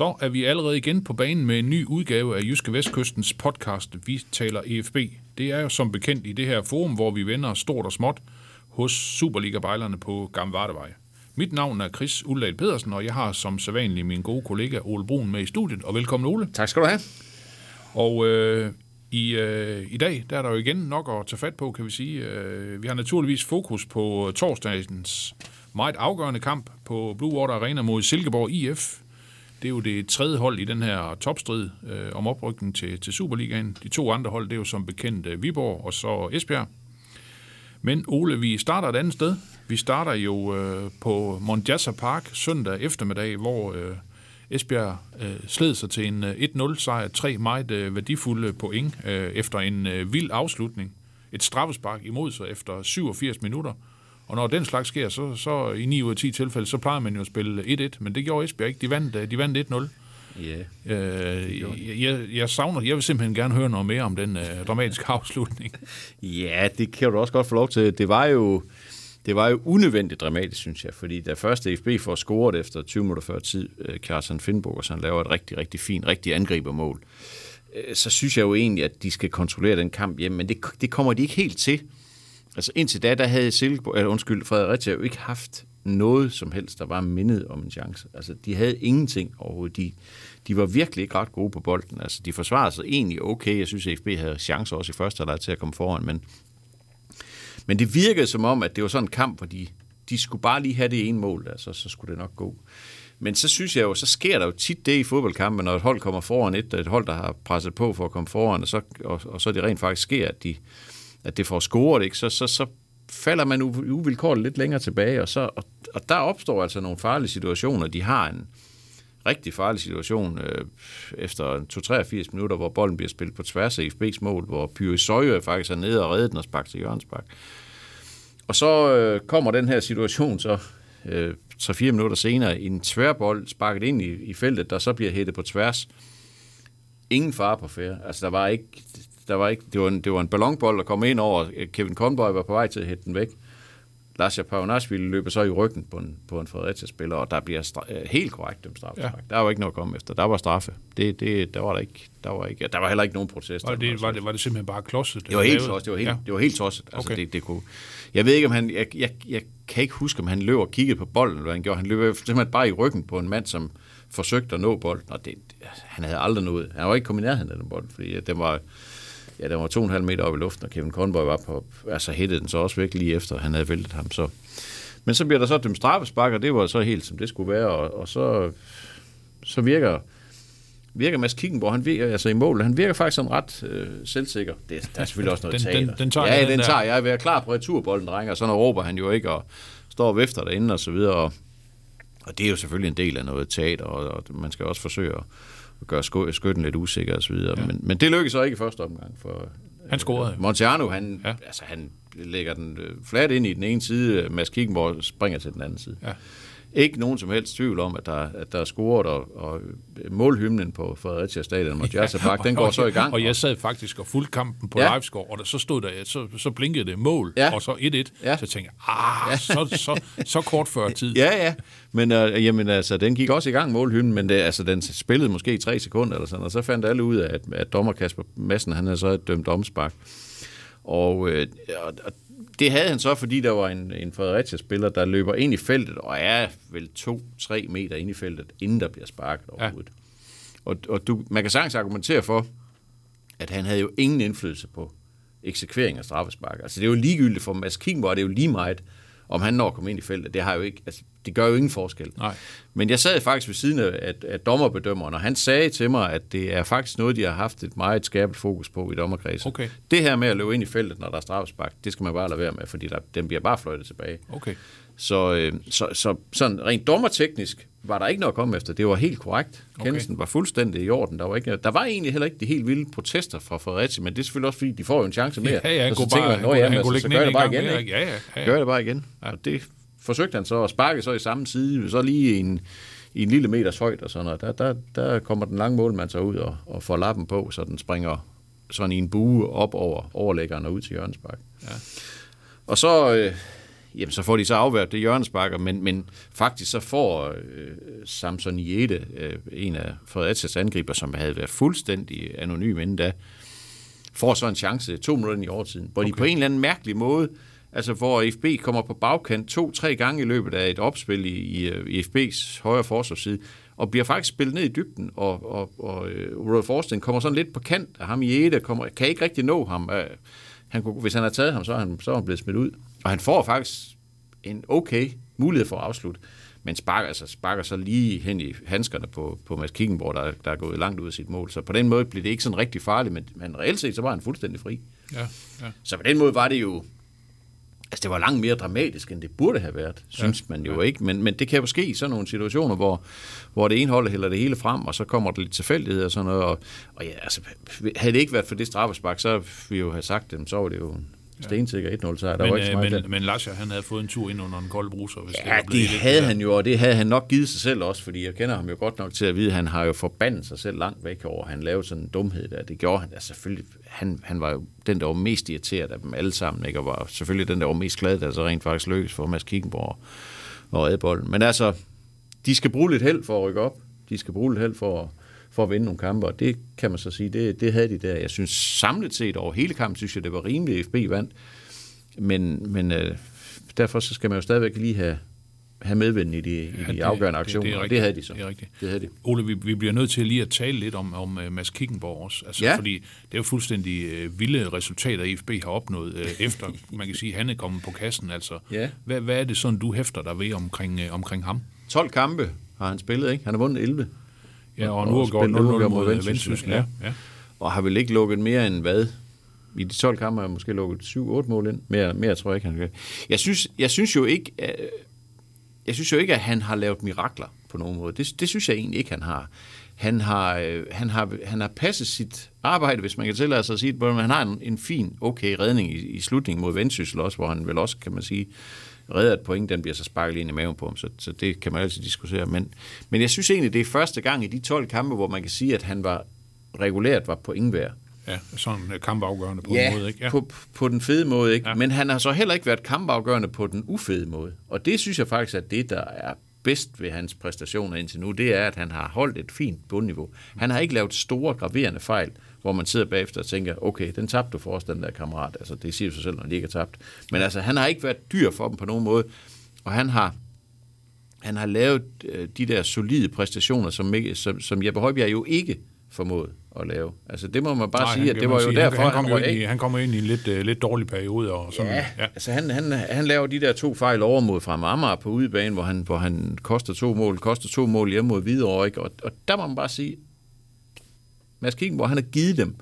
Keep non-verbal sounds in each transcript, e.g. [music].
Så er vi allerede igen på banen med en ny udgave af Jyske Vestkystens podcast Vi taler EFB. Det er jo som bekendt i det her forum, hvor vi vender stort og småt hos Superliga-bejlerne på Gamle Vardevej. Mit navn er Chris Uldal Pedersen, og jeg har som sædvanlig min gode kollega Ole Brun med i studiet. Og velkommen Ole. Tak skal du have. Og øh, i, øh, i dag der er der jo igen nok at tage fat på, kan vi sige. Øh, vi har naturligvis fokus på torsdagens meget afgørende kamp på Blue Water Arena mod Silkeborg IF. Det er jo det tredje hold i den her topstrid øh, om oprykningen til, til Superligaen. De to andre hold, det er jo som bekendt øh, Viborg og så Esbjerg. Men Ole, vi starter et andet sted. Vi starter jo øh, på Mondjassa Park søndag eftermiddag, hvor øh, Esbjerg øh, sled sig til en øh, 1-0 sejr. Tre meget øh, værdifulde point øh, efter en øh, vild afslutning. Et straffespark imod sig efter 87 minutter. Og når den slags sker, så, så i 9 ud af 10 tilfælde, så plejer man jo at spille 1-1, men det gjorde Esbjerg ikke. De vandt, øh, de vandt 1-0. Ja. Øh, jeg, jeg, savner, jeg vil simpelthen gerne høre noget mere om den øh, dramatiske [laughs] afslutning. ja, det kan du også godt få lov til. Det var jo, det var jo unødvendigt dramatisk, synes jeg, fordi da først FB får scoret efter 20 minutter før tid, øh, Carsten Finnburg, så han laver et rigtig, rigtig fint, rigtig angribermål, øh, så synes jeg jo egentlig, at de skal kontrollere den kamp hjem, men det, det kommer de ikke helt til. Altså indtil da, der havde Silkeborg, eller undskyld, Fredericia jo ikke haft noget som helst, der var mindet om en chance. Altså, de havde ingenting overhovedet. De, de var virkelig ikke ret gode på bolden. Altså, de forsvarede sig egentlig okay. Jeg synes, at FB havde chancer også i første halvleg til at komme foran, men, men det virkede som om, at det var sådan en kamp, hvor de, de skulle bare lige have det ene mål, altså, så skulle det nok gå. Men så synes jeg jo, så sker der jo tit det i fodboldkampen, når et hold kommer foran et, et hold, der har presset på for at komme foran, og så, og, og så det rent faktisk sker, at, de, at det får scoret, ikke? Så, så, så falder man uvilkårligt lidt længere tilbage, og, så, og, og der opstår altså nogle farlige situationer. De har en rigtig farlig situation øh, efter 83 minutter, hvor bolden bliver spillet på tværs af FB's mål, hvor Pyre Søje faktisk er nede og redder den og sparker til hjørnsbak. Og så øh, kommer den her situation så øh, 3-4 minutter senere, en tværbold sparket ind i, i feltet, der så bliver hættet på tværs. Ingen fare på færre. Altså der var ikke, der var ikke, det var en, det var en ballonbold, der kom ind over. Kevin Conboy var på vej til at hætte den væk. Lars Pavanashvili løber så i ryggen på en, på en Fredericia-spiller, og der bliver stra- helt korrekt dem straffe. Ja. Der var ikke noget at komme efter. Der var straffe. Det, det, der var der ikke. Der var, ikke, der var heller ikke nogen protester. Og det, var, det, var det simpelthen bare klodset? Det var helt tosset. Det var helt, ja. det var helt tosset. Altså, okay. det, det kunne, jeg ved ikke, om han... Jeg, jeg, jeg kan ikke huske, om han løb og kiggede på bolden, eller hvad han gjorde. Han løb simpelthen bare i ryggen på en mand, som forsøgte at nå bolden, og det, han havde aldrig nået. Han var ikke kommet i nærheden af den bold, fordi den var ja, den var to og en halv meter op i luften, og Kevin Conboy var på, altså hættede den så også væk lige efter, han havde væltet ham. Så. Men så bliver der så dem straffespark, og det var så helt som det skulle være, og, og så, så virker, virker Mads Kickenborg, han virker altså i mål, han virker faktisk sådan ret øh, selvsikker. Det, der er selvfølgelig også noget den, taler. Den, den tager ja, den, den tager jeg. Jeg er klar på returbolden, drenge, og så når råber han jo ikke, og står og vifter derinde og så videre, og, og det er jo selvfølgelig en del af noget teater, og, og man skal også forsøge at, at gøre skytten lidt usikker og så videre. Ja. Men, men det lykkedes så ikke i første omgang for han scorede. Montiano, han, ja. altså, han lægger den flat ind i den ene side, Mads Kickenborg springer til den anden side. Ja. Ikke nogen som helst tvivl om, at der, at der er scoret, og, og målhymnen på Fredericia Stadion, Montiasa Park, den går og, så i gang. Og jeg sad faktisk og fulgte kampen på ja. livescore, og der, så stod der, så, så blinkede det mål, ja. og så 1-1. Ja. Så tænkte jeg, ah, ja. så, så, så kort før [laughs] tid. Ja, ja. Men øh, jamen, altså, den gik også i gang, målhymnen, men det, altså, den spillede måske i tre sekunder, eller sådan, og så fandt alle ud af, at, at dommer Kasper Madsen, han havde så et dømt omspark. Og, øh, og det havde han så, fordi der var en, en Fredericia-spiller, der løber ind i feltet, og er vel to-tre meter ind i feltet, inden der bliver sparket overhovedet. Ja. Og, og du, man kan sagtens argumentere for, at han havde jo ingen indflydelse på eksekvering af straffespark. Altså det er jo ligegyldigt for Mads Kingborg, det er jo lige meget, om han når at komme ind i feltet. Det, har jo ikke, altså, det gør jo ingen forskel. Nej. Men jeg sad faktisk ved siden af, at, at dommerbedømmeren, og han sagde til mig, at det er faktisk noget, de har haft et meget skærpet fokus på i dommerkredsen. Okay. Det her med at løbe ind i feltet, når der er straffespark, det skal man bare lade være med, fordi der, den bliver bare fløjtet tilbage. Okay. Så, øh, så, så sådan rent dommerteknisk, var der ikke noget at komme efter. Det var helt korrekt. Okay. Kendelsen var fuldstændig i orden. Der var, ikke, der var egentlig heller ikke de helt vilde protester fra Fredericia, men det er selvfølgelig også, fordi de får jo en chance mere. [laughs] Ja, ja, han kunne tænker bare- "Nå, han han altså, så gør det bare igen, mere, ikke? Ja, ja, ja. Gør det bare igen. Og det forsøgte han så, og sparke så i samme side, så lige en, i en lille meters højde og sådan noget. Der, der, der kommer den lange målmand så ud og, og får lappen på, så den springer sådan i en bue op over overlæggeren og ud til hjørnespark. Ja. Og så, øh, jamen, så får de så afvært det hjørnesparker, men, men faktisk så får øh, Samson Jette, øh, en af Fredericias angriber, som havde været fuldstændig anonym inden da, får så en chance to minutter i overtiden, hvor okay. de på en eller anden mærkelig måde, altså hvor FB kommer på bagkant to-tre gange i løbet af et opspil i, i, øh, i FB's højre forsvarsside, og bliver faktisk spillet ned i dybden, og, og, og uh, Rudolf Forsten kommer sådan lidt på kant af ham i Ede, kommer, kan ikke rigtig nå ham. Uh, han kunne, hvis han har taget ham, så er han, så er han blevet smidt ud. Og han får faktisk en okay mulighed for at afslutte, men sparker, altså, sparker så lige hen i handskerne på, på Mads Kickenborg, der, der er gået langt ud af sit mål. Så på den måde blev det ikke sådan rigtig farligt, men, men reelt set, så var han fuldstændig fri. Ja, ja. Så på den måde var det jo... Altså, det var langt mere dramatisk, end det burde have været, synes ja. man jo ja. ikke. Men, men det kan jo ske i sådan nogle situationer, hvor, hvor det ene hold hælder det hele frem, og så kommer der lidt tilfældighed og sådan noget. Og, og ja, altså, havde det ikke været for det straffespark, så ville vi jo have sagt dem, så var det jo en stensikker 1-0 sejr. Der Men, var ikke så øh, meget der. men, men Lasja, han havde fået en tur ind under en kold bruser. Hvis Ja, det lidt- havde han jo, og det havde han nok givet sig selv også, fordi jeg kender ham jo godt nok til at vide, at han har jo forbandet sig selv langt væk over, han lavede sådan en dumhed der. Det gjorde han da selvfølgelig. Han, han var jo den, der var mest irriteret af dem alle sammen, ikke? og var selvfølgelig den, der var mest glad, der så rent faktisk lykkedes for Mads Kickenborg og redde bolden. Men altså, de skal bruge lidt held for at rykke op. De skal bruge lidt held for at, for at vinde nogle kampe, og det kan man så sige, det, det havde de der. Jeg synes samlet set over hele kampen, synes jeg, det var rimeligt, FB vandt. Men, men øh, derfor så skal man jo stadigvæk lige have, have medvind i de, i Ja, de afgørende aktioner, det, og rigtigt. det havde de så. Det er rigtigt. Det havde de. Ole, vi, vi bliver nødt til lige at tale lidt om, om uh, Mads Kickenborg også. Altså, Ja. Fordi det er jo fuldstændig uh, vilde resultater, FB har opnået uh, efter, [laughs] man kan sige, han er kommet på kassen. Altså, Ja. hvad, hvad er det sådan, du hæfter dig ved omkring, uh, omkring ham? 12 kampe har han spillet, ikke? Han har vundet 11. Ja, og Og nu har gjort spillet 0 uafgjort mod mod Vendsyssel. Ja, ja. Og har vel ikke lukket mere end hvad? I de 12 kampe har han måske lukket 7-8 mål ind. Mere, mere tror jeg ikke, han kan. Jeg synes, jeg synes jo ikke, øh, jeg synes jo ikke, at han har lavet mirakler på nogen måde. Det, det synes jeg egentlig ikke, han har. Han har, øh, han, har, han har passet sit arbejde, hvis man kan tillade sig at sige det, men han har en, en fin, okay redning i, i slutningen mod Vendsyssel også, hvor han vel også, kan man sige, redder et point, den bliver så sparket ind i maven på ham, så, så det kan man altid diskutere. Men, men jeg synes egentlig, det er første gang i de 12 kampe, hvor man kan sige, at han var regulært var på ingen værd. ja, sådan uh, kampafgørende på ja, en måde. Ikke? Ja, På, på den fede måde, ikke? Ja. Men han har så heller ikke været kampafgørende på den ufede måde. Og det synes jeg faktisk, at det, der er bedst ved hans præstationer indtil nu, det er, at han har holdt et fint bundniveau. Han har ikke lavet store, graverende fejl, hvor man sidder bagefter og tænker, okay, den tabte du for os, den der kammerat. Altså, det siger sig selv, når de ikke har tabt. Men altså, han har ikke været dyr for dem på nogen måde, og han har, han har lavet øh, de der solide præstationer, som, som, som Jeppe Højbjerg jo ikke formåede at lave. Altså, det må man bare Nej, sige, han at det var jo sige, derfor, han, han, han, røg kommer af. ind i, han kommer ind i en lidt, uh, lidt dårlig periode. Og sådan, Ja, ja. altså han, han, han laver de der to fejl over mod fra Amager på udebane, hvor han, hvor han koster to mål, koster to mål hjemme mod Hvidovre, ikke? Og, og der må man bare sige, Mads Kickenborg, han har givet dem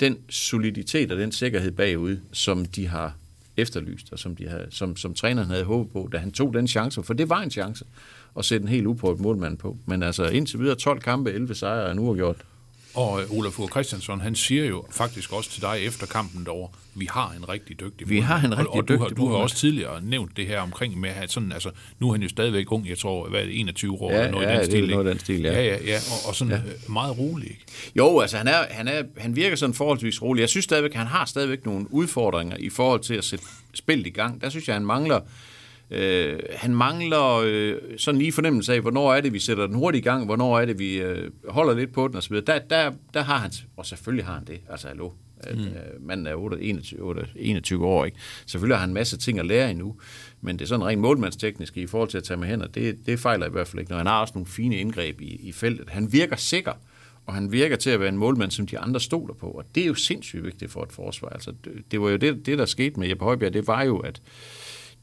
den soliditet og den sikkerhed bagude, som de har efterlyst, og som, de havde, som, som træneren havde håbet på, da han tog den chance, for det var en chance at sætte en helt uprøvet målmand på. Men altså indtil videre 12 kampe, 11 sejre og en uafgjort. Og øh, Olaf Ure Christiansson, han siger jo faktisk også til dig efter kampen derovre, vi har en rigtig dygtig Vi målmand." har en Og- rigtig og, du har, dygtig du har målmand. også tidligere nævnt det her omkring med, at sådan, altså, nu er han jo stadigvæk ung, jeg tror, hvad er det, 21 år, Ja, eller noget i ja, den det er stil. noget ikke? af den stil, ja. ja. Ja, ja, og, og sådan ja. meget rolig. Ikke? Jo, altså han, er, han, er, han virker sådan forholdsvis rolig. Jeg synes stadigvæk, han har stadigvæk nogle udfordringer i forhold til at sætte spillet i gang. Der synes jeg, han mangler... Øh, han mangler øh, sådan lige fornemmelse af, hvornår er det, vi sætter den hurtigt i gang, hvornår er det, vi øh, holder lidt på den osv. Der, der, der har han, og selvfølgelig har han det, altså hallo, at, mm. øh, manden er 8, 21, 8, 21 år, ikke? Selvfølgelig har han en masse ting at lære endnu, men det er sådan rent målmandsteknisk i forhold til at tage med hænder, det, det fejler i hvert fald ikke, når han har også nogle fine indgreb i, i feltet. Han virker sikker, og han virker til at være en målmand, som de andre stoler på, og det er jo sindssygt vigtigt for et forsvar. Altså, det, det var jo det, det, der skete med Jeppe Højbjerg, det var jo, at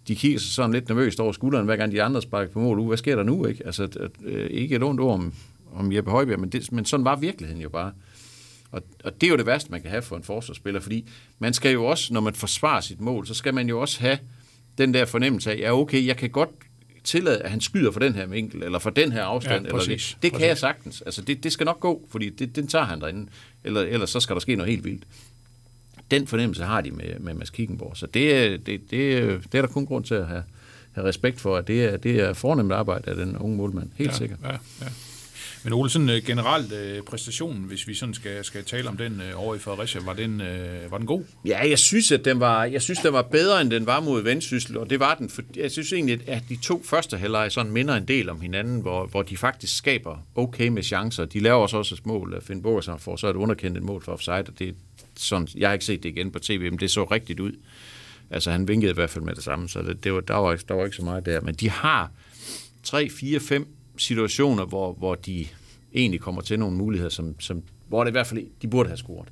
de kigger sig sådan lidt nervøst over skulderen, hver gang de andre sparker på mål. Uh, hvad sker der nu? Ikke? Altså, øh, ikke et ondt ord om, om Jeppe Højbjerg, men, det, men sådan var virkeligheden jo bare. Og, og det er jo det værste, man kan have for en forsvarsspiller, fordi man skal jo også, når man forsvarer sit mål, så skal man jo også have den der fornemmelse af, ja okay, jeg kan godt tillade, at han skyder fra den her vinkel, eller fra den her afstand. Ja, eller præcis. det, det kan Præcis. jeg sagtens. Altså, det, det skal nok gå, fordi det, den tager han derinde. Eller, ellers så skal der ske noget helt vildt. Den fornemmelse har de med, med Mads Kickenborg. Så det, er- det, det, det er der kun grund til at have, have respekt for, at det er, det er fornemt arbejde af den unge målmand. Helt ja, sikkert. Ja, ja. Men Ole, sådan øh, generelt øh, præstationen, hvis vi sådan skal, skal tale om den øh, over i Fredericia, var den, var den god? Ja, jeg synes, at den var, jeg synes, den var bedre, end den var mod Vendsyssel, og det var den, for jeg synes egentlig, at de to første halvleje sådan minder en del om hinanden, hvor, hvor de faktisk skaber okay med chancer. De laver også også et mål. Finn Bogersen får så et underkendt et mål for offside, og det sådan, jeg har ikke set det igen på tv, men det så rigtigt ud. Altså, han vinkede i hvert fald med det samme, så det, det var, der, var, ikke- der var ikke så meget der. Men de har tre, fire, fem situationer, hvor, hvor de egentlig kommer til nogle muligheder, som, som, hvor det i hvert fald de burde have scoret.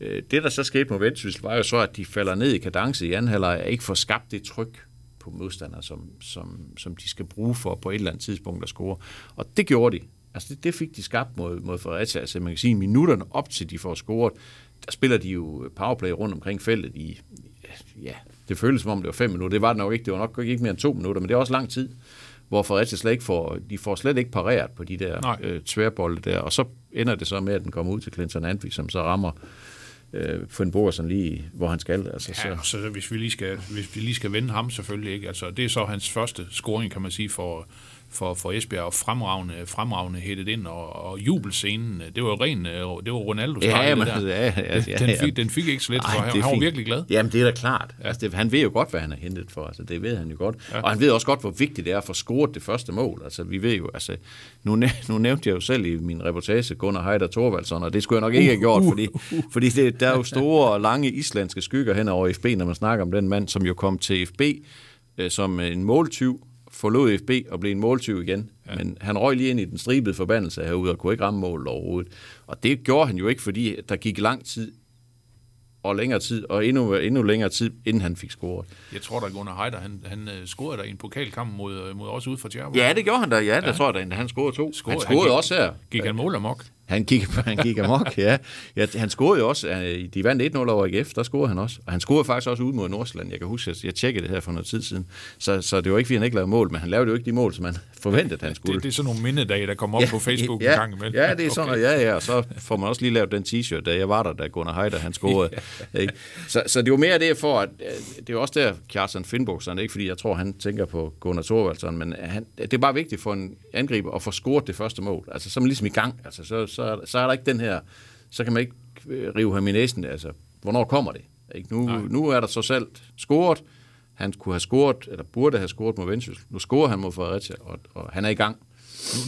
Øh, det, der så skete med Vendsyssel, var jo så, at de falder ned i kadence i anden halvleg, og ikke får skabt det tryk på modstandere, som, som, som de skal bruge for på et eller andet tidspunkt at score. Og det gjorde de. Altså det, det fik de skabt mod, mod Fredericia. Altså man kan sige, minutterne op til de får scoret, der spiller de jo powerplay rundt omkring feltet i, ja, det føles som om det var fem minutter. Det var det nok ikke. Det var nok ikke mere end to minutter, men det er også lang tid hvor Fredericia slet ikke får, de får slet ikke pareret på de der Nej. øh, tværbolde der, og så ender det så med, at den kommer ud til Clinton Antwi, som så rammer øh, Finn Bogersen lige, hvor han skal. Altså, Ja, så. så hvis vi lige skal, hvis vi lige skal vende ham selvfølgelig ikke. Altså, det er så hans første scoring, kan man sige, for, for, for Esbjerg, og fremragende, fremragende hættet ind, og, og jubelscenen, det var jo ren, øh, det var Ronaldo Ja, men, der. altså, ja, ja, ja, den, fik, den fik ikke Ej, så han, det er han var virkelig glad. Jamen, det er da klart. Ja. Altså, det, han ved jo godt, hvad han har hentet for. Altså, det ved han jo godt. Ja. Og han ved også godt, hvor vigtigt det er at få scoret det første mål. Altså, vi ved jo, altså, nu, næ- nu nævnte jeg jo selv i min reportage Gunnar Heider Thorvaldsson, og det skulle jeg nok ikke have gjort, fordi, fordi det, der er jo store og lange islandske skygger hen over FB, når man snakker om den mand, som jo kom til FB øh, som en måltyv, forlod FB og blev en måltyv igen. Ja. Men han røg lige ind i den stribede forbandelse herude og kunne ikke ramme målet overhovedet. Og det gjorde han jo ikke, fordi der gik lang tid og længere tid, og endnu, endnu længere tid, inden han fik scoret. Jeg tror, der Gunnar Heider, han, han øh, scorede der i en pokalkamp mod, øh, mod os ude for Tjerbo. Ja, det gjorde han da. Ja, ja. der tror jeg da, han scorede to. Scorede- han han scorede gik- også her. Gik han mål amok? Han gik, [laughs] han gik amok, ja. ja. Han scorede jo også. øh, De vandt 1-0 over AGF, der scorede han også. Og han scorede faktisk også ud mod Nordsjælland. Jeg kan huske, at jeg tjekkede det her for noget tid siden. Så, så det var ikke, fordi han ikke lavede mål, men han lavede jo ikke de mål, som han [laughs] forventede, han skulle. Det, det er sådan nogle mindedage, der kommer op på Facebook ja, en gang imellem. Ja, det er sådan, okay. ja, ja, og så får man også lige lavet den t-shirt, da jeg var der, da Gunnar Heider, han scorede. [laughs] ikke? Så, så det var mere det for, at øh, det er også der, Kjartan Finnbogsen, ikke fordi jeg tror, han tænker på Gunnar Thorvaldsson, men han, det er bare vigtigt for en angriber at få scoret det første mål. Altså, så er man ligesom i gang. Altså, så, så, er- så er der ikke den her, så kan man ikke øh, rive ham i næsen. Altså, hvornår kommer det? Ikke? Nu, nu er der så selv scoret, han kunne have scoret, eller burde have scoret mod Vendsyssel. Nu scorer han mod Fredericia, og, og han er i gang.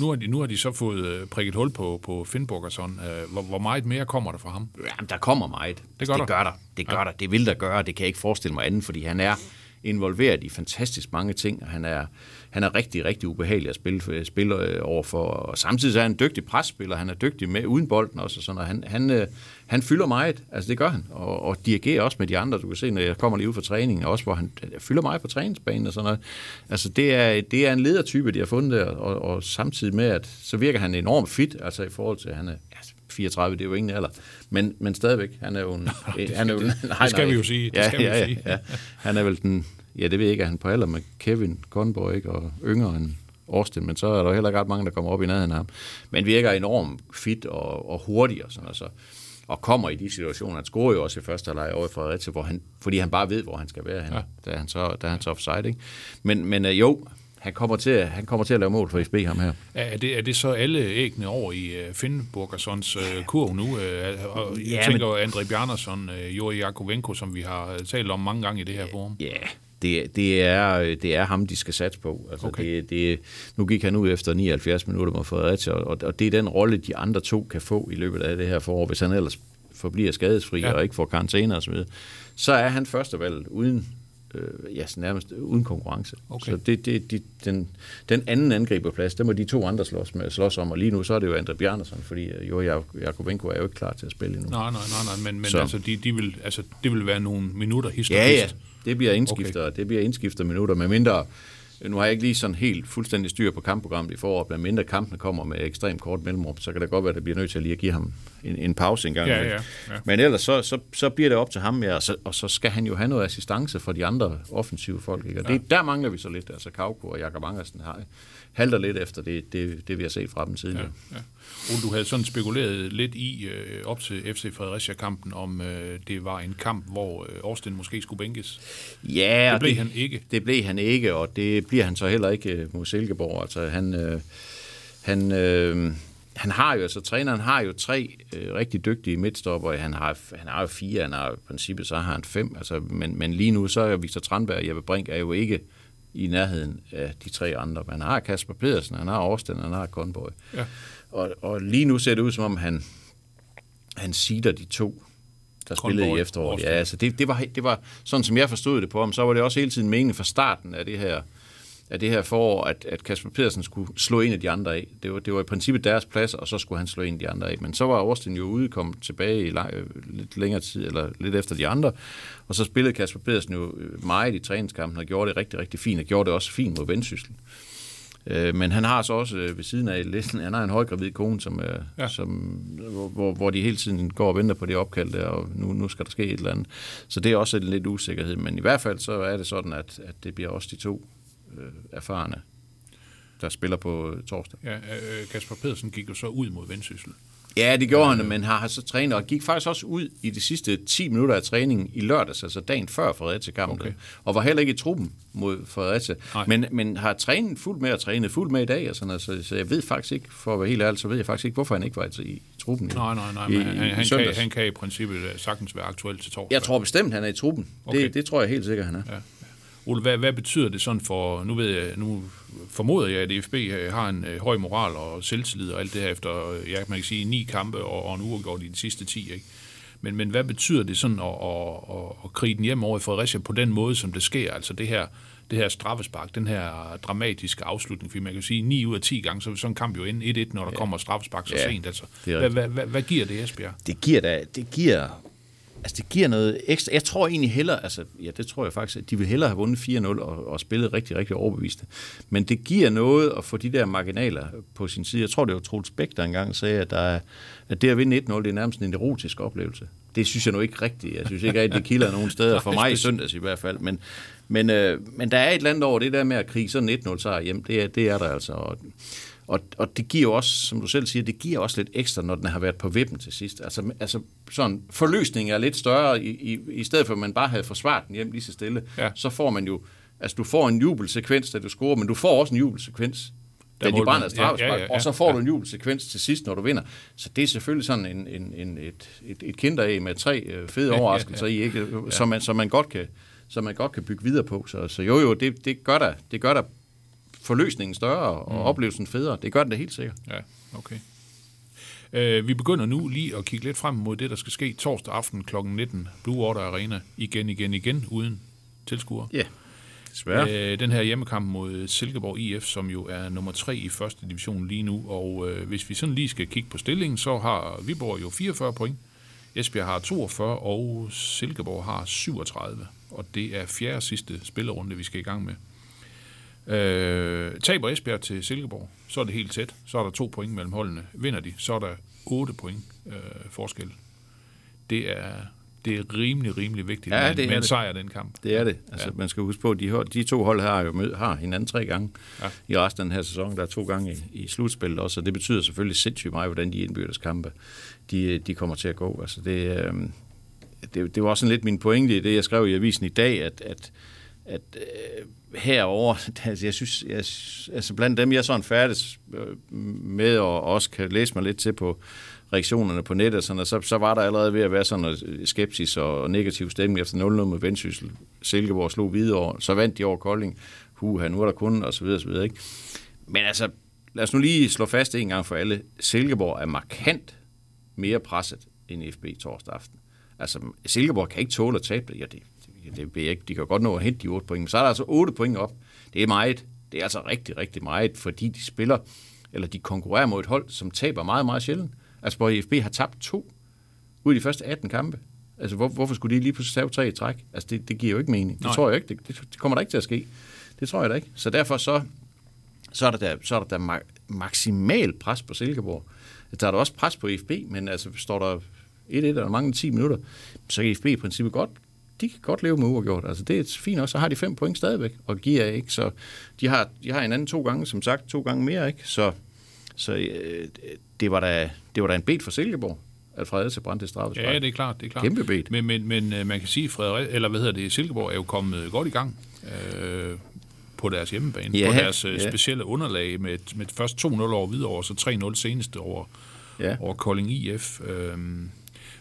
Nu, nu, har de, nu har de så fået øh, prikket hul på, på sådan. Øh, hvor, hvor meget mere kommer der fra ham? Jamen, der kommer meget. Det gør det der. gør der. Det gør ja. der. Det vil der gøre. Det kan jeg ikke forestille mig andet, fordi han er involveret i fantastisk mange ting, og han er, han er rigtig, rigtig ubehagelig at spille, øh, spille øh, overfor. Og samtidig er han en dygtig presspiller. Han er dygtig med uden bolden også. Og sådan, og han, han, øh, han fylder meget. Altså, det gør han. Og, og dirigerer også med de andre. Du kan se, når jeg kommer lige ud fra træningen, også hvor han fylder meget på træningsbanen og sådan noget. Altså, det er, det er en ledertype, de har fundet der, og, og samtidig med, at så virker han enormt fit, altså i forhold til, at han er, 34, det er jo ingen alder. Men, men stadigvæk, han er jo en... [laughs] det- han er jo, det- det skal vi jo sige. Det Ja, skal vi jo ja, sige. Ja, ja. Han er vel den... Ja, det ved jeg ikke, er han på alder med Kevin Conboy, ikke? Og yngre end Austin, men så er der heller ikke ret mange, der kommer op i nærheden af ham. Men virker enormt fit og, og hurtig og sådan altså. Og kommer i de situationer. Han scorer jo også i første halvleg over i Fredericia, hvor han, fordi han bare ved, hvor han skal være. Han, ja. er han så, der er han så offside, ikke? Men, men øh, jo, han kommer, til, at- han kommer til at lave mål for FB, ham her. Er det, er det så alle æggene over i uh, Finnburgersons uh, kurv nu? Uh, og jeg Ja, tænker men... André Bjarnason, uh, Jori Jakovenko, som vi har øh, talt om mange gange i det her forum. Ja, det, det, er, det er ham, de skal satse på. Altså, Okay. det, det, nu gik han ud efter 79 minutter mod Fredericia, og, og det er den rolle, de andre to kan få i løbet af det her forår, hvis han ellers forbliver skadesfri Ja. og ikke får karantæne osv. Så, så er han førstevalg uden øh, ja, nærmest uden konkurrence. Okay. Så det, det, de, den, den anden angriberplads, det må de to andre slås, med, slås om, og lige nu så er det jo Andre Bjarnason, fordi øh, jo, Jakobenko er jo ikke klar til at spille endnu. Nej, nej, nej, nej men, men Så. altså, de, de vil, altså, det vil være nogle minutter hist og Ja, ja. Det bliver indskifter, okay. det bliver indskifter minutter, med mindre Nu har jeg ikke lige sådan helt fuldstændig styr på kampprogrammet i foråret, men mindre kampene kommer med ekstremt kort mellemrum, så kan det godt være, at det bliver nødt til at lige at give ham en, en pause en gang. Ja, ja, ja. Men ellers så, så, så bliver det op til ham, ja, og, så, og så skal han jo have noget assistance fra de andre offensive folk. Ikke? Og det, der mangler vi så lidt. Altså Kauko og Jakob Angersen har, halter lidt efter det, det, det, vi har set fra dem tidligere. Ja, ja. Ole, du havde sådan spekuleret lidt i, øh, op til FC Fredericia-kampen, om øh, det var en kamp, hvor øh, Austin måske skulle bænkes. Ja, Det blev han ikke. Det blev han ikke, og det bliver han så heller ikke øh, mod Silkeborg. Altså, han, øh, han, øh, han har jo, altså træneren har jo tre øh, rigtig dygtige midtstopper. Han har, han har jo fire, han har i princippet, så har han fem. Altså, men, men lige nu, så er Victor Tranberg og Jeppe Brink er jo ikke i nærheden af de tre andre. Man har Kasper Pedersen, han har Årsten, han har Conboy. Ja. Og, og lige nu ser det ud, som om han, han sider de to, der spillede Conboy, i efteråret. Årsten. Ja, altså det, det, var, det var sådan, som jeg forstod det på ham, så var det også hele tiden meningen fra starten af det her, af det her forår, at, at Kasper Pedersen skulle slå en af de andre af. Det var, det var i princippet deres plads, og så skulle han slå en af de andre af. Men så var Austin jo ude, kom tilbage i lang, øh, lidt længere tid, eller lidt efter de andre, og så spillede Kasper Pedersen jo øh, meget i træningskampen, og gjorde det rigtig, rigtig fint, og gjorde det også fint mod Vendsyssel. Øh, Men han har så også øh, ved siden af listen, han har en højgravid kone, som, øh, Ja. ja. som, hvor, hvor, hvor de hele tiden går og venter på det opkald der, og nu, nu skal der ske et eller andet. Så det er også en lidt usikkerhed, men i hvert fald så er det sådan, at, at det bliver også de to øh, erfarne, der spiller på øh, torsdag. Ja, øh, Kasper Pedersen gik jo så ud mod Vendsyssel. Ja, det gjorde han, men har, har så trænet, og gik faktisk også ud i de sidste 10 minutter af træningen i lørdags, altså dagen før Fredericia-kampen, Okay. og var heller ikke i truppen mod Fredericia, men, men har trænet fuldt med og trænet fuldt med i dag, og sådan, altså, så jeg ved faktisk ikke, for at være helt ærlig, så ved jeg faktisk ikke, hvorfor han ikke var i, i truppen Nej, nej, nej, i, men han, i, han, i han, kan, han kan i princippet øh, sagtens være aktuel til torsdag. Jeg tror bestemt, han er i truppen. Okay. Det, det tror jeg helt sikkert, han er. Ja. Ole, hvad, hvad betyder det sådan for, nu ved jeg, nu formoder jeg, at DFB øh, har en øh, høj moral og selvtillid og alt det her efter, øh, ja, man kan sige, ni kampe og, og en uafgjort i de sidste ti, ikke? Men, men hvad betyder det sådan at, at, at, at krige den hjem over i Fredericia på den måde, som det sker? Altså det her, det her straffespark, den her dramatiske afslutning, fordi man kan sige, 9 ud af 10 gange, så vil sådan en kamp jo ende 1-1, når der ja. kommer straffespark så Ja, sent. Altså. Hvad, hvad, hvad, hvad giver det, Esbjerg? det giver da, det giver, altså det giver noget ekstra. Jeg tror egentlig hellere, altså ja, det tror jeg faktisk, at de vil hellere have vundet 4-0 og, og spillet rigtig, rigtig overbeviste. Men det giver noget at få de der marginaler på sin side. Jeg tror, det var Troels Bæk, der engang sagde, at, der er, at det at vinde 1-0, det er nærmest en erotisk oplevelse. Det synes jeg nu ikke rigtigt. Jeg synes ikke, at det kilder nogen steder, [laughs] for mig i søndags i hvert fald. Men, men, øh, men der er et eller andet over det der med at krige sådan 1-0 sejr hjem. Det er, det er der altså. Og, og, og det giver jo også, som du selv siger, det giver også lidt ekstra, når den har været på vippen til sidst. Altså, altså sådan, forløsningen er lidt større, i, i, i stedet for at man bare havde forsvaret den hjem lige så stille. Ja. Så får man jo, altså du får en jubelsekvens, da du scorer, men du får også en jubelsekvens, Da de brænder ja, straffespark, ja, ja, ja, og så får ja. du en jubelsekvens til sidst, når du vinder. Så det er selvfølgelig sådan en, en, en, et, et, et kinderæg med tre øh, fede [laughs] overraskelser i, ikke? Som, man, som, man godt kan, som man godt kan bygge videre på. Så, så jo, jo, det, det gør der, det gør der forløsningen større og mm. oplevelsen federe. Det gør den da helt sikkert. Ja, okay. Øh, vi begynder nu lige at kigge lidt frem mod det, der skal ske torsdag aften kl. 19. Blue Water Arena. Igen, igen, igen, uden tilskuere. Ja, desværre. Øh, den her hjemmekamp mod Silkeborg IF, som jo er nummer 3 i første division lige nu. Og øh, hvis vi sådan lige skal kigge på stillingen, så har Viborg jo 44 point. Esbjerg har 42, og Silkeborg har 37. Og det er fjerde sidste spillerunde, vi skal i gang med. Øh, taber Esbjerg til Silkeborg, så er det helt tæt. Så er der to point mellem holdene. Vinder de, så er der 8 point øh, forskel. Det er, det er rimelig, rimelig vigtigt Ja, det er med en det. sejr den kamp. Det er det. Altså, Ja. Man skal huske på, at de, de to hold her har jo mød, har hinanden tre gange ja. i resten af den her sæson. Der er to gange i, i slutspillet også, og det betyder selvfølgelig sindssygt meget, hvordan de indbyrdes kampe de, de kommer til at gå. Altså, det, øh, det, det var også sådan lidt min pointe i det, jeg skrev i avisen i dag, at, at, at øh, herover, [laughs] altså jeg synes, jeg, altså blandt dem, jeg sådan færdes øh, med, og også kan læse mig lidt til på reaktionerne på nettet, sådan, og så, så var der allerede ved at være sådan en øh, skepsis og negativ stemning efter 0-0 med Vendsyssel. Silkeborg slog videre, så vandt de over Kolding. Huha, nu er der kun, og så videre, og så videre, ikke? Men altså, lad os nu lige slå fast en gang for alle. Silkeborg er markant mere presset end FB torsdag aften. Altså, Silkeborg kan ikke tåle at tabe det. Ja, det, det, ved jeg ikke. De kan godt nå at hente de 8 point. Men så er der altså 8 point op. Det er meget. Det er altså rigtig, rigtig meget, fordi de spiller, eller de konkurrerer mod et hold, som taber meget, meget sjældent. Altså, hvor FB har tabt to ud af de første 18 kampe. Altså, hvor, hvorfor skulle de lige pludselig tage tre i træk? Altså, det, det giver jo ikke mening. Det Nej. tror jeg ikke. Det, det, det kommer der ikke til at ske. Det tror jeg da ikke. Så derfor så, så er der da, så er der ma- maksimal pres på Silkeborg. Der er der også pres på FB, men altså står der 1-1 eller mange 10 minutter, så kan FB i princippet godt de kan godt leve med uafgjort. Altså det er fint også, så har de fem point stadigvæk, og giver ikke, så de har, de har en anden to gange, som sagt, to gange mere, ikke? Så, så øh, det, var da, det var da en bed for Silkeborg, at Fredericia brændte straffespark. Ja, det er klart, det er klart. Kæmpe bet. Men, men, men øh, man kan sige, Frederik, eller hvad hedder det, Silkeborg er jo kommet godt i gang øh, på deres hjemmebane, Ja, på deres øh, ja. specielle underlag med, med først 2-0 over Hvidovre, og så 3-0 seneste over, Ja. over Kolding IF. Øh,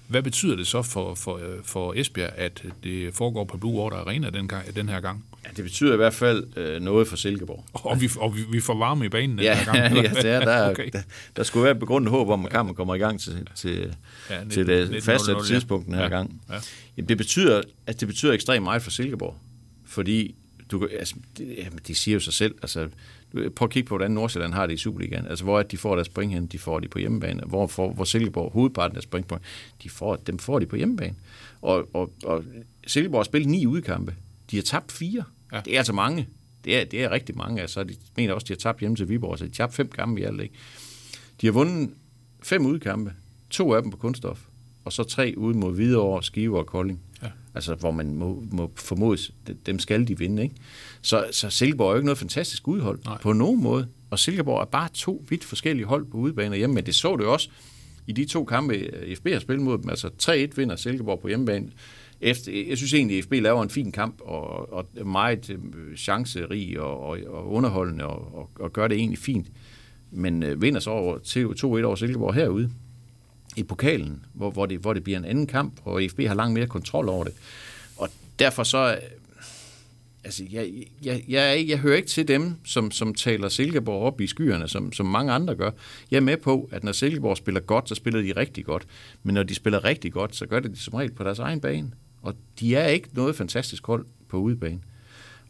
hvad betyder det så for, for, øh, for Esbjerg, at det foregår på Blue Water Arena den, gang, den her gang? Ja, det betyder i hvert fald øh, noget for Silkeborg. Og vi, og vi, vi får varme i banen den Ja, her gang? [laughs] ja er, der, er, [laughs] okay. der, der skulle være et begrundet håb om, at kampen kommer i gang til, til, Ja, ja, 19- til det 19.00, fastsatte tidspunkt den her Ja, gang. ja. Jamen, det betyder, at det betyder ekstremt meget for Silkeborg. Fordi, du, altså, det, jamen, de siger jo sig selv, altså, prøv at kigge på, hvordan Nordsjælland har det i Superligaen. Altså, hvor er det, de får deres point hen? De får de på hjemmebane. Hvor, for, hvor Silkeborg hovedparten af deres de får, dem får de på hjemmebane. Og, og, og Silkeborg har spillet ni udkampe. De har tabt fire. Ja. Det er altså mange. Det er, det er rigtig mange. Altså, de mener også, de har tabt hjemme til Viborg, så de har tabt fem kampe i alt. Ikke? De har vundet fem udkampe, to af dem på kunststof, og så tre ude mod Hvidovre, Skive og Kolding. Ja. Altså, hvor man må, må formodes, de- dem skal de vinde. Ikke? Så, så Silkeborg er jo ikke noget fantastisk udhold Nej. på nogen måde. Og Silkeborg er bare to vidt forskellige hold på udebane og hjemme, men det så du også i de to kampe, øh, FB har spillet mod dem. Altså 3-1 vinder Silkeborg på hjemmebane. Efter, jeg synes egentlig, at FB laver en fin kamp og, og meget øh, chancerig og, og, og underholdende og, og, og gør det egentlig fint. Men øh, vinder så over til 2-1 over Silkeborg herude i pokalen, hvor, hvor, det, hvor det bliver en anden kamp, og FB har langt mere kontrol over det. Og derfor så... Øh, altså, jeg, jeg, jeg, jeg hører ikke til dem, som, som taler Silkeborg op i skyerne, som, som mange andre gør. Jeg er med på, at når Silkeborg spiller godt, så spiller de rigtig godt. Men når de spiller rigtig godt, så gør det de som regel på deres egen bane. Og de er ikke noget fantastisk hold på udebane.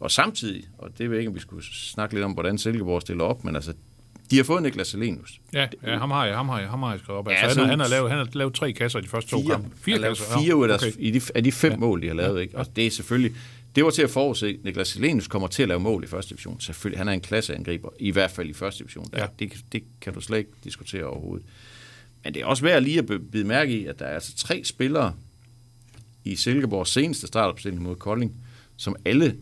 Og samtidig, og det ved jeg ikke, om vi skulle snakke lidt om, hvordan Silkeborg stiller op, men altså, de har fået Niklas Selenius. Ja, ja ham, har jeg, ham, har jeg, ham har jeg skrevet op. Altså, Ja, han, han, har lavet, han har lavet tre kasser i de første to kampe. Fire kasser? Fire ud af, okay. i de, af de fem ja. mål, de har lavet. Ikke? Og det er selvfølgelig... Det var til at forudse, Niklas Selenius kommer til at lave mål i første division. Selvfølgelig, han er en klasseangriber, i hvert fald i første division. Der, Ja. det, det kan du slet ikke diskutere overhovedet. Men det er også værd lige at bide mærke i, at der er altså tre spillere i Silkeborgs seneste startopstilling mod Kolding, som alle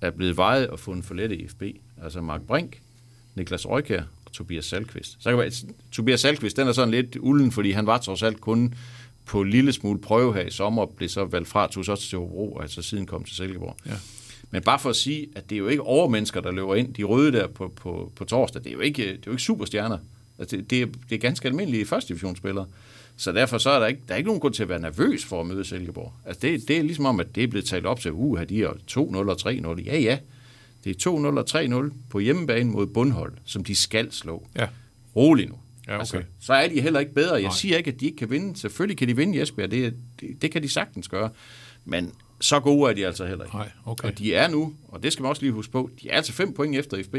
er blevet vejet og fundet for lette i FB. Altså Mark Brink, Niklas Røykær og Tobias Salkvist. Så kan man, Tobias Salkvist, den er sådan lidt ulden, fordi han var trods alt kun på en lille smule prøve her i sommer, blev så valgt fra, tog så til Hobro, og altså siden kom til Silkeborg. Ja. Men bare for at sige, at det er jo ikke overmennesker, der løber ind, de røde der på, på, på torsdag, det er jo ikke, det er jo ikke superstjerner. Altså det, det, er, det er ganske almindelige første divisionsspillere. Så derfor så er der ikke, der er ikke nogen grund til at være nervøs for at møde Silkeborg. Altså det, det er ligesom om, at det er blevet talt op til, uh, de er 2-0 og 3-0. Ja, ja. Det er 2-0 og 3-0 på hjemmebane mod bundhold, som de skal slå. Ja. Rolig nu. Ja, okay. altså, så er de heller ikke bedre. Jeg Nej. Siger ikke, at de ikke kan vinde. Selvfølgelig kan de vinde i Esbjerg. Det, det, det kan de sagtens gøre. Men så gode er de altså heller ikke. Nej, okay. Og de er nu, og det skal man også lige huske på, de er altså fem point efter FB.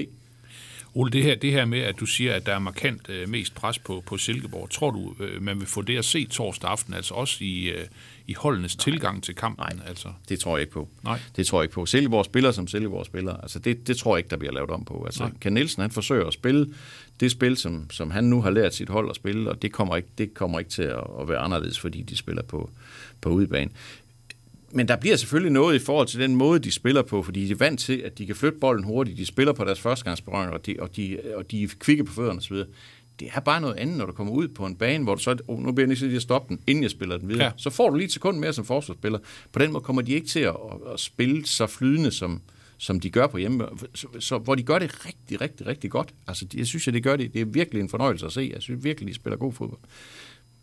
Ole, det her, det her med, at du siger, at der er markant øh, mest pres på, på Silkeborg, tror du, øh, man vil få det at se torsdag aften, altså også i, øh, i holdenes Nej. tilgang til kampen? Nej. Altså. Det tror jeg ikke på. Nej. Det tror jeg ikke på. Silkeborg spiller som Silkeborg spiller. Altså det, det tror jeg ikke, der bliver lavet om på. Altså Nej. Ken Nielsen, han forsøger at spille det spil, som, som han nu har lært sit hold at spille, og det kommer ikke, det kommer ikke til at, at være anderledes, fordi de spiller på, på udebane. Men der bliver selvfølgelig noget i forhold til den måde, de spiller på, fordi de er vant til, at de kan flytte bolden hurtigt, de spiller på deres førstegangsberøring, og de, og de, og de er kvikke på fødderne osv. Det er bare noget andet, når du kommer ud på en bane, hvor du så, oh, nu bliver jeg nødt til at stoppe den, inden jeg spiller den videre. Ja. Så får du lige et sekund mere som forsvarsspiller. På den måde kommer de ikke til at, at, spille så flydende, som, som de gør på hjemme, så, så, hvor de gør det rigtig, rigtig, rigtig godt. Altså, jeg synes, at det gør det. Det er virkelig en fornøjelse at se. Jeg synes virkelig, de spiller god fodbold.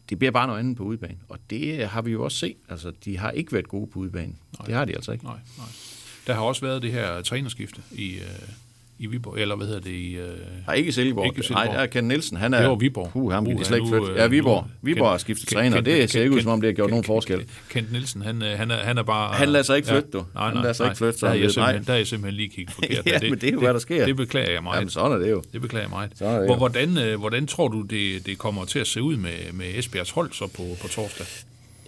Det bliver bare noget andet på udebane. Og det har vi jo også set. Altså, de har ikke været gode på udebane. Det har de altså ikke. Nej, nej. Der har også været det her trænerskifte i, øh, i Viborg, eller hvad hedder det? I, øh, Nej, ikke Silkeborg. Ikke Silkeborg. Nej, der er Ken Nielsen. Han er, Det var Viborg. Puh, ham Uh, de slet ikke flytte. øh, Ja, Viborg. nu- Viborg har skiftet Ken- træner. Ken- Det ser ikke ud, som om det har gjort nogen Ken- forskel. Ken- Kent Nielsen, han, øh, han, er, han er bare... Han lader sig ikke flytte, du. Nej, Han nej, lader sig nej. ikke flytte, så der, er han jeg nej. der er jeg simpelthen lige kigget forkert. [laughs] Ja, men det er jo, hvad der sker. Det beklager jeg meget. Jamen, sådan er det jo. Det beklager jeg meget. Sådan er det Hvor, jo. hvordan, øh, hvordan tror du, det, det kommer til at se ud med, med Esbjergs hold så på, på torsdag?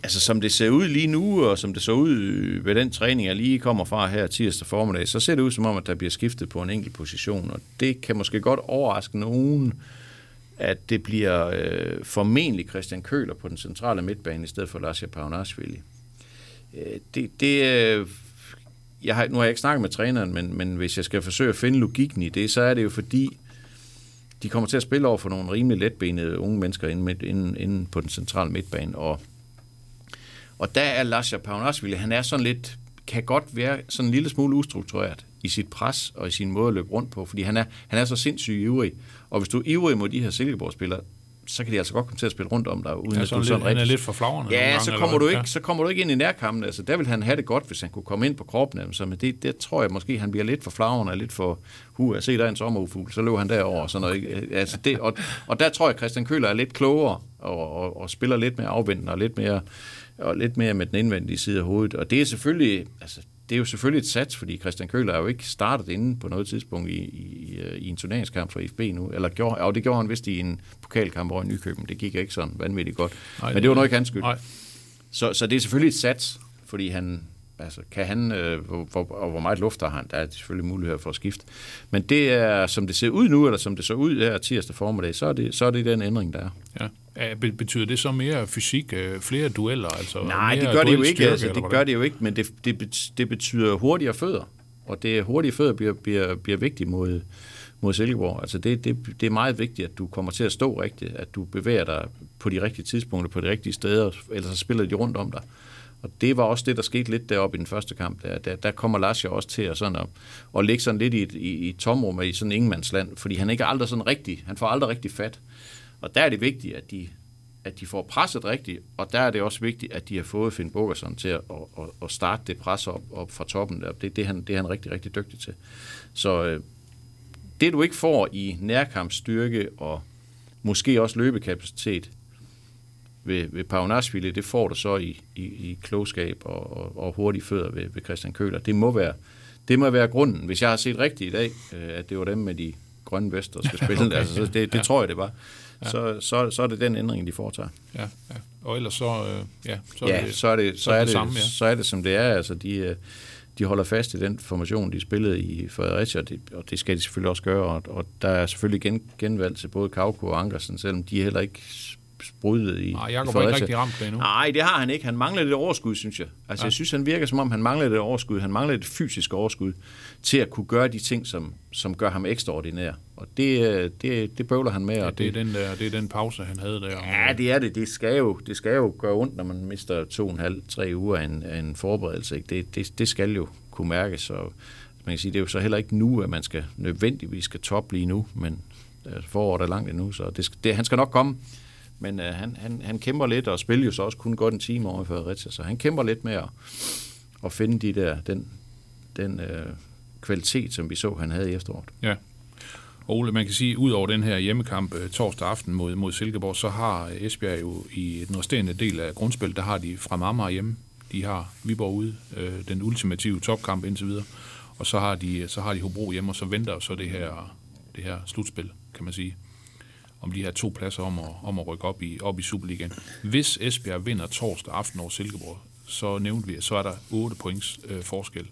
Altså som det ser ud lige nu, og som det så ud øh, ved den træning, jeg lige kommer fra her tirsdag formiddag, så ser det ud som om, at der bliver skiftet på en enkelt position, og det kan måske godt overraske nogen, at det bliver øh, formentlig Christian Køler på den centrale midtbane, i stedet for Lasja Paunashvili. Øh, det, det, øh, jeg har, nu har jeg ikke snakket med træneren, men, men hvis jeg skal forsøge at finde logikken i det, så er det jo fordi, de kommer til at spille over for nogle rimelig letbenede unge mennesker inde, midt, inde, inde på den centrale midtbane, og, og der er Lasja Paunashvili, han er sådan lidt, kan godt være sådan en lille smule ustruktureret i sit pres og i sin måde at løbe rundt på, fordi han er, han er så sindssygt ivrig. Og hvis du er ivrig mod de her Silkeborg-spillere, så kan de altså godt komme til at spille rundt om dig, uden Ja, at så du er sådan lidt, han er rigtig... lidt for flagrende. Ja, nogle så gange, kommer, du ikke, så kommer du ikke ind i nærkampen. Altså, der vil han have det godt, hvis han kunne komme ind på kroppen. Altså, men det, det tror jeg måske, han bliver lidt for flagrende og lidt for... Hu, jeg se, der er en sommerufugl, så løber han derover og sådan noget. ikke? Altså, det, og, og der tror jeg, at Christian Køller er lidt klogere og, og, og spiller lidt mere afvendende og lidt mere, og lidt mere med den indvendige side af hovedet. Og det er selvfølgelig... Altså, det er jo selvfølgelig et sats, fordi Christian Køller er jo ikke startet inde på noget tidspunkt i, i, i en turneringskamp for FB nu. Eller gjorde, og det gjorde han vist i en pokalkamp over i Nykøben. Det gik ikke sådan vanvittigt godt. Nej, Men det var nok ikke hans skyld. Nej, Så, så det er selvfølgelig et sats, fordi han, altså, kan han, øh, hvor, hvor, og hvor meget luft har han, der er selvfølgelig mulighed for at skifte. Men det er, som det ser ud nu, eller som det så ud her tirsdag formiddag, så er det, så er det den ændring, der er. ja. Be- Betyder det så mere fysik, øh, flere dueller? Altså Nej, det gør det jo ikke. Altså, det gør det jo ikke, men det, det, det betyder hurtigere fødder. Og det hurtige fødder bliver, bliver, bliver vigtigt mod, mod Silkeborg. Altså det, det, det er meget vigtigt, at du kommer til at stå rigtigt, at du bevæger dig på de rigtige tidspunkter, på de rigtige steder, ellers så spiller de rundt om dig. Og det var også det, der skete lidt deroppe i den første kamp. Der, der, der kommer Lars jo også til at, sådan at, at ligge sådan lidt i et, i, i tomrum i sådan ingenmandsland, fordi han ikke er aldrig sådan rigtig, han får aldrig rigtig fat. Og der er det vigtigt, at de, at de får presset rigtigt, og der er det også vigtigt, at de har fået Finn Bogerson til at, at, at, starte det pres op, op fra toppen. Det, det, er han, det er han rigtig, rigtig dygtig til. Så øh, det, du ikke får i nærkampsstyrke og måske også løbekapacitet ved, ved Paunashvili, det får du så i, i, i klogskab og, og, og hurtige fødder ved, ved Christian Køler. Det må være, det må være grunden. Hvis jeg har set rigtigt i dag, øh, at det var dem med de grønne vester, der skal [laughs] spille, okay, altså, så det, det ja. tror jeg, det var. Så, så, så er det den ændring, de foretager. Ja, ja. Og ellers så, øh, ja, så ja, er det, så er det, så, så er er det det, samme, ja. så er det, som det er. Altså, de, øh, de holder fast i den formation, de spillede i Fredericia, og det, og det skal de selvfølgelig også gøre. Og, og der er selvfølgelig gen, genvalg til både Kauko og Ankersen, selvom de heller ikke sprudlede i, Nej, Jacob har ikke rigtig ramt det endnu. Nej, det har han ikke. Han mangler lidt overskud, synes jeg. Altså, ja. jeg synes, han virker som om, han mangler lidt overskud. Han mangler et fysisk overskud til at kunne gøre de ting, som, som gør ham ekstraordinær. Og det, det, det bøvler han med. Ja, og det, er den der, det er den pause, han havde der. Ja, det er det. Det skal jo, det skal jo gøre ondt, når man mister to og en halv, tre uger af en, af en forberedelse. Ikke? Det, det, det skal jo kunne mærkes. Og man kan sige, det er jo så heller ikke nu, at man skal nødvendigvis skal top lige nu, men øh, foråret er langt endnu, så det, det, han skal nok komme. Men øh, han, han, han kæmper lidt, og spiller jo så også kun godt en time over i Fredericia, så han kæmper lidt med at, at finde de der, den, den øh, kvalitet, som vi så, han havde i efteråret. Ja. Ole, man kan sige, ud over den her hjemmekamp øh, torsdag aften mod, mod Silkeborg, så har øh, Esbjerg jo i den resterende del af grundspillet, der har de fra Marmar hjemme. De har Viborg ude, øh, den ultimative topkamp indtil videre. Og så har de, så har de Hobro hjemme, og så venter så det her, det her slutspil, kan man sige. Om de her to pladser om at, om at rykke op i, op i Superligaen. Hvis Esbjerg vinder torsdag aften over Silkeborg, så nævnte vi, at så er der 8 points øh, forskel.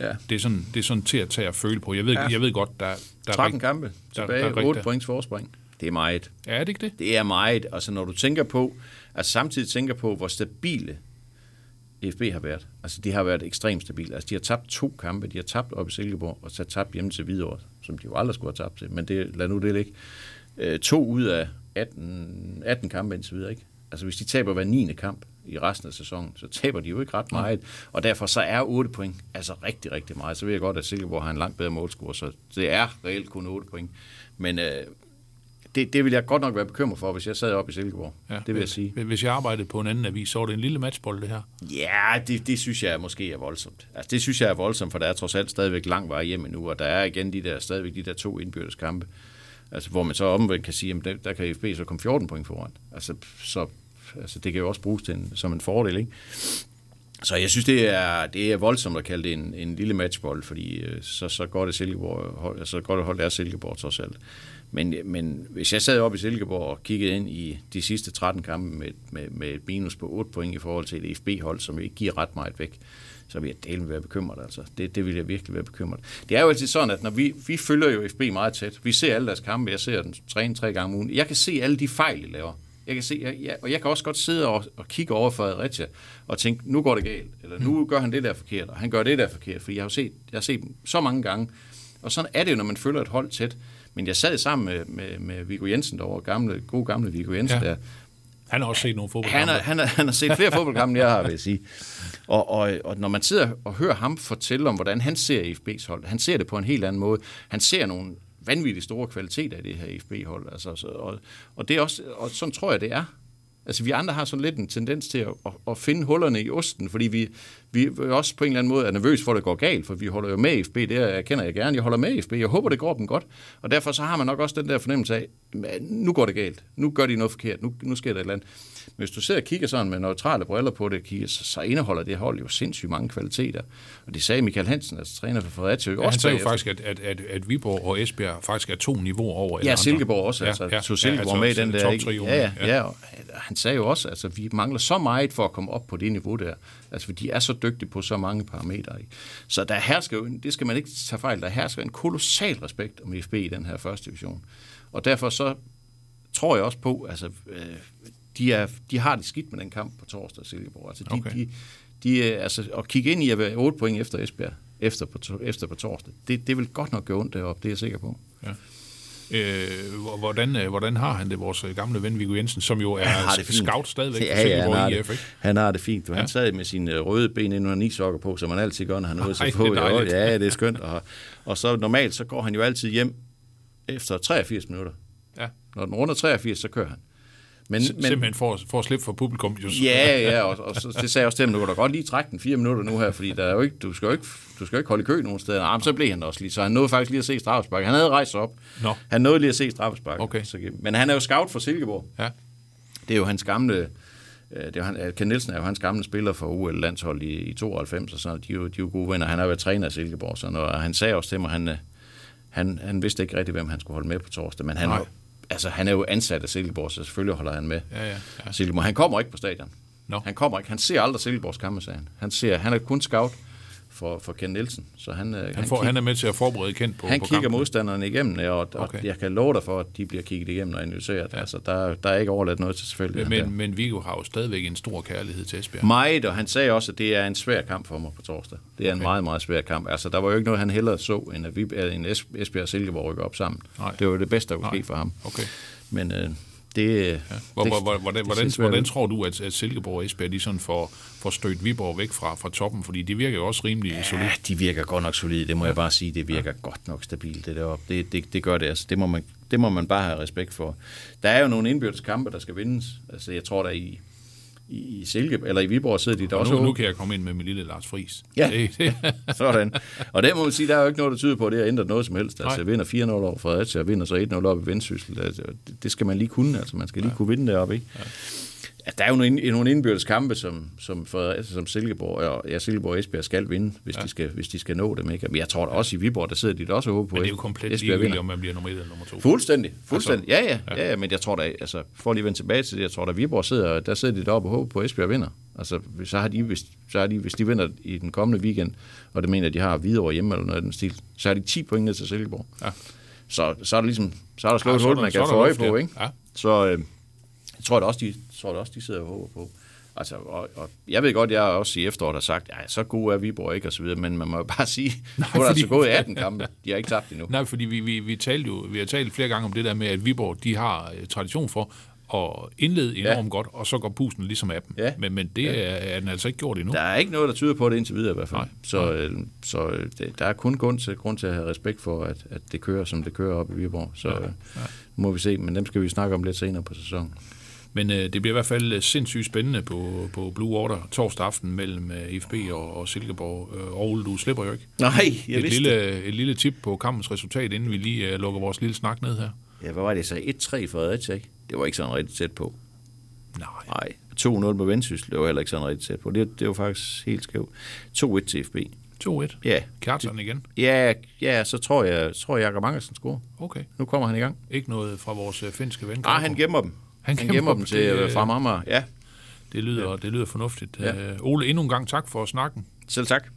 Ja. Det er, sådan, det er sådan til at tage og føle på. Jeg ved, Ja. jeg ved godt, der, der er 13 rigt- kampe der- tilbage, der er 8 rigtig- points forspring. Det er meget. Ja, er det ikke det? Det er meget. Altså, når du tænker på, altså samtidig tænker på, hvor stabile FB har været. Altså, de har været ekstremt stabile. Altså, de har tabt to kampe. De har tabt op i Silkeborg, og så tabt hjemme til Hvidovre, som de jo aldrig skulle have tabt til. Men det, lad nu det ligge. Øh, to ud af 18, 18 kampe indtil videre, ikke? Altså, hvis de taber hver 9. kamp i resten af sæsonen, så taber de jo ikke ret meget. Og derfor så er 8 point altså rigtig, rigtig meget. Så ved jeg godt, at Silkeborg har en langt bedre målscore, så det er reelt kun 8 point. Men øh, det, det vil jeg godt nok være bekymret for, hvis jeg sad oppe i Silkeborg. Ja, det vil jeg sige. Hvis jeg arbejdede på en anden avis, så var det en lille matchbold, det her. Ja, det, det synes jeg måske er voldsomt. Altså, det synes jeg er voldsomt, for der er trods alt stadigvæk lang vej hjem nu, og der er igen de der, stadigvæk de der to indbyrdes kampe. Altså, hvor man så omvendt kan sige, at der, der kan FB så komme 14 point foran. Altså, så, altså, det kan jo også bruges til en, som en fordel, ikke? Så jeg synes, det er, det er voldsomt at kalde det en, en lille matchbold, fordi øh, så, så går det Silkeborg, hold, så går det hold er Silkeborg trods alt. Men, men hvis jeg sad op i Silkeborg og kiggede ind i de sidste 13 kampe med, med, med et minus på 8 point i forhold til et FB-hold, som ikke giver ret meget væk, så vil jeg delen være bekymret. Altså. Det, det vil jeg virkelig være bekymret. Det er jo altid sådan, at når vi, vi følger jo FB meget tæt. Vi ser alle deres kampe. Jeg ser den træne tre gange om ugen. Jeg kan se alle de fejl, de laver. Jeg kan se, jeg, jeg, og jeg kan også godt sidde og, og kigge over for Fredericia og tænke, nu går det galt, eller nu gør han det der forkert, og han gør det der forkert, for jeg har jo set, jeg har set dem så mange gange. Og sådan er det jo, når man følger et hold tæt. Men jeg sad sammen med, med, med Viggo Jensen derovre, gamle, god gamle Viggo Jensen Ja. der, han har også set nogle fodboldkampe. han har, han, har, han har set flere fodboldkampe, end jeg har, vil jeg sige. Og, og, og når man sidder og hører ham fortælle om, hvordan han ser FB's hold, han ser det på en helt anden måde. Han ser nogle vanvittigt store kvaliteter i det her FB-hold. Altså, så, og, og, det er også, og sådan tror jeg, det er. Altså, vi andre har sådan lidt en tendens til at, at, at finde hullerne i osten, fordi vi, vi også på en eller anden måde er nervøse for, at det går galt, for vi holder jo med i FB, det erkender jeg gerne, jeg holder med FB, jeg håber, det går dem godt, og derfor så har man nok også den der fornemmelse af, "Men nu går det galt, nu gør de noget forkert, nu, nu sker der et eller andet. Men hvis du sidder og kigger sådan med neutrale briller på det, kigger, så, så indeholder det hold jo sindssygt mange kvaliteter. Og det sagde Michael Hansen, altså træner for Fredericia, Ja, også han sagde jo faktisk, at, at, at, at Viborg og Esbjerg faktisk er to niveauer over. alle Ja. Silkeborg også. Ja, altså, ja, tog Silkeborg ja, altså, med den der. ikke? Ja, ja, ja, han sagde jo også, altså vi mangler så meget for at komme op på det niveau der. Altså, for de er så dygtige på så mange parametre. Ikke? Så der hersker jo, det skal man ikke tage fejl, der hersker en kolossal respekt om FB i den her første division. Og derfor så tror jeg også på, altså, øh, de, er, de har det skidt med den kamp på torsdag, Silkeborg. Altså, de, Okay. de, de, øh, altså, at kigge ind i at være 8 point efter Esbjerg, efter på, efter på torsdag, det, det vil godt nok gøre ondt deroppe, det er jeg sikker på. Øh, hvor- hvordan, øh, hvordan har han det, vores øh, gamle ven Viggo Jensen, som jo er Han har det fint. scout stadigvæk Ja, ja, han har, IF, det, ikke? han har det fint. Du. Han Ja. sad med sine øh, røde ben ind under ni sokker på, som man altid gør, når han er [laughs] til på. det er dejligt. Ja, det er skønt. Og, og så normalt, så går han jo altid hjem efter 83 minutter. Ja. Når den runder 83, så kører han. Men, Men, Simpelthen for, for at slippe for publikum. Jo. Ja, [laughs] ja, og, og så, det sagde jeg også til ham, du kan da godt lige trække den fire minutter nu her, fordi der er jo ikke, du, skal jo ikke, du skal jo ikke holde i kø nogen steder. Ah, så blev han også lige, så han nåede faktisk lige at se straffespark. Han havde rejst op. Nå. Han nåede lige at se straffespark. Okay. Så, men han er jo scout for Silkeborg. Ja. Det er jo hans gamle... øh, Det er han, øh, Ken Nielsen er jo hans gamle spiller for UL-landshold i, i 92, og så de er, jo, de er jo gode venner. Han har været træner i Silkeborg, så når, han sagde også til mig, han, øh, han, han vidste ikke rigtig, hvem han skulle holde med på torsdag, men han, Nej. Altså, han er jo ansat af Silkeborg, så selvfølgelig holder han med. Ja, ja, ja. Silkeborg. Han kommer ikke på stadion. Nå. Han kommer ikke. Han ser aldrig Silkeborgs kampe, sagde han. Han, ser, han er kun scout for, for Ken Nielsen, så han, øh, Han, får, han er med til at forberede kendt på, han på kigger kampen. modstanderne igennem, og, og Okay. jeg kan love dig for, at de bliver kigget igennem og analyseret. Ja. Altså, der, der er ikke overladt noget til selvfølgelig. Men, men Viggo har jo stadigvæk en stor kærlighed til Esbjerg. Meget, og han sagde også, at det er en svær kamp for mig på torsdag. Det er en meget, meget svær kamp. Altså, der var jo ikke noget, han hellere så, end at vi, øh, en Es- Esbjerg og Silkeborg rykker op sammen. Nej. Det var jo det bedste, der kunne ske for ham. Okay. Men øh, det, ja. Hvor, det, hvor, hvor, hvordan, det hvordan, hvordan tror du, at, at Silkeborg og Esbjerg de sådan får, får stødt Viborg væk fra, fra toppen? Fordi de virker jo også rimelig ja. solide. Ja, de virker godt nok solide, det må jeg bare sige. Det virker ja. godt nok stabilt, det deroppe. Det, det, det gør det, altså. Det må, man, det må man bare have respekt for. Der er jo nogle indbyrdes kampe, der skal vindes. Altså, jeg tror, der i, i, Silke, eller i Viborg sidder de der Og også nu, nu håber- kan jeg komme ind med min lille Lars Friis. Ja. Det, det, [laughs] Sådan. Og der må man sige, der er jo ikke noget, der tyder på, at det har ændret noget som helst. Altså, jeg vinder 4-0 over Fredericia, og vinder så 1-0 op i Vendsyssel. Altså, det- det skal man lige kunne, altså man skal lige kunne vinde deroppe, ikke? Ja. Der er jo nogle, nogle indbyrdes kampe, som, som, Fredericia, som Silkeborg, og ja, Silkeborg og Esbjerg skal vinde, hvis, ja. de skal, hvis de skal nå dem. Ikke? Men jeg tror da også i Viborg, der sidder de da også og håber på, men det er at jo komplet Esbjerg ligegyldigt, om man bliver nummer et eller nummer to. Fuldstændig, fuldstændig. Altså, ja, ja, ja, ja, men jeg tror da, altså, for at lige vende tilbage til det, jeg tror da, Viborg sidder, der sidder de deroppe og håber på, at Esbjerg vinder. Altså, så har de, hvis, så har de, hvis de vinder i den kommende weekend, og det mener, at de har videre hjemme eller noget af den stil, så har de 10 point ned til Silkeborg. Ja. Så, så er der ligesom, så er der slået Ja, et hul, man kan få øje på, ikke? Ja. Så øh, jeg tror da også, de, tror da også, de sidder og håber på. Altså, og, og, jeg ved godt, jeg også i efteråret har sagt, ja, så god er Viborg ikke, og så videre, men man må jo bare sige, [laughs] Nej, er der fordi- altså gået 18 kampe. De har ikke tabt endnu. Nej, fordi vi, vi, vi, talte jo, vi har talt flere gange om det der med, at Viborg de har øh, tradition for at indlede enormt ja. godt, og så går pusen ligesom af dem. Ja. Men, men det ja. er, er den altså ikke gjort endnu. Der er ikke noget, der tyder på det indtil videre i hvert fald. Nej. Så, øh, så øh, det, der er kun grund til, grund til at have respekt for, at, at det kører, som det kører op i Viborg. Så ja. Ja. må vi se, men dem skal vi snakke om lidt senere på sæsonen. Men øh, det bliver i hvert fald øh, sindssygt spændende på, på Blue Order torsdag aften mellem øh, IFB og, og Silkeborg. Øh, Aarhus, du slipper jo ikke. Nej, jeg et vidste lille, det. Et lille tip på kampens resultat, inden vi lige øh, lukker vores lille snak ned her. Ja, hvad var det så? 1-3 for Fredericia, ikke? Det var ikke sådan rigtig tæt på. Nej. Nej. 2-0 på Vendsyssel, det var heller ikke sådan rigtig tæt på. Det, det var faktisk helt skævt. 2-1 til FB. 2-1? Ja. Kjartan igen? Ja, ja så tror jeg, tror jeg at Jakob Angersen scorer. Okay. Nu kommer han i gang. Ikke noget fra vores øh, finske ven? Nej, han gemmer dem. Han gemmer, han gemmer dem til øh, øh Fremhammer, ja. Det lyder, ja. det lyder fornuftigt. Ja. Øh, Ole, endnu en gang tak for snakken. Selv tak.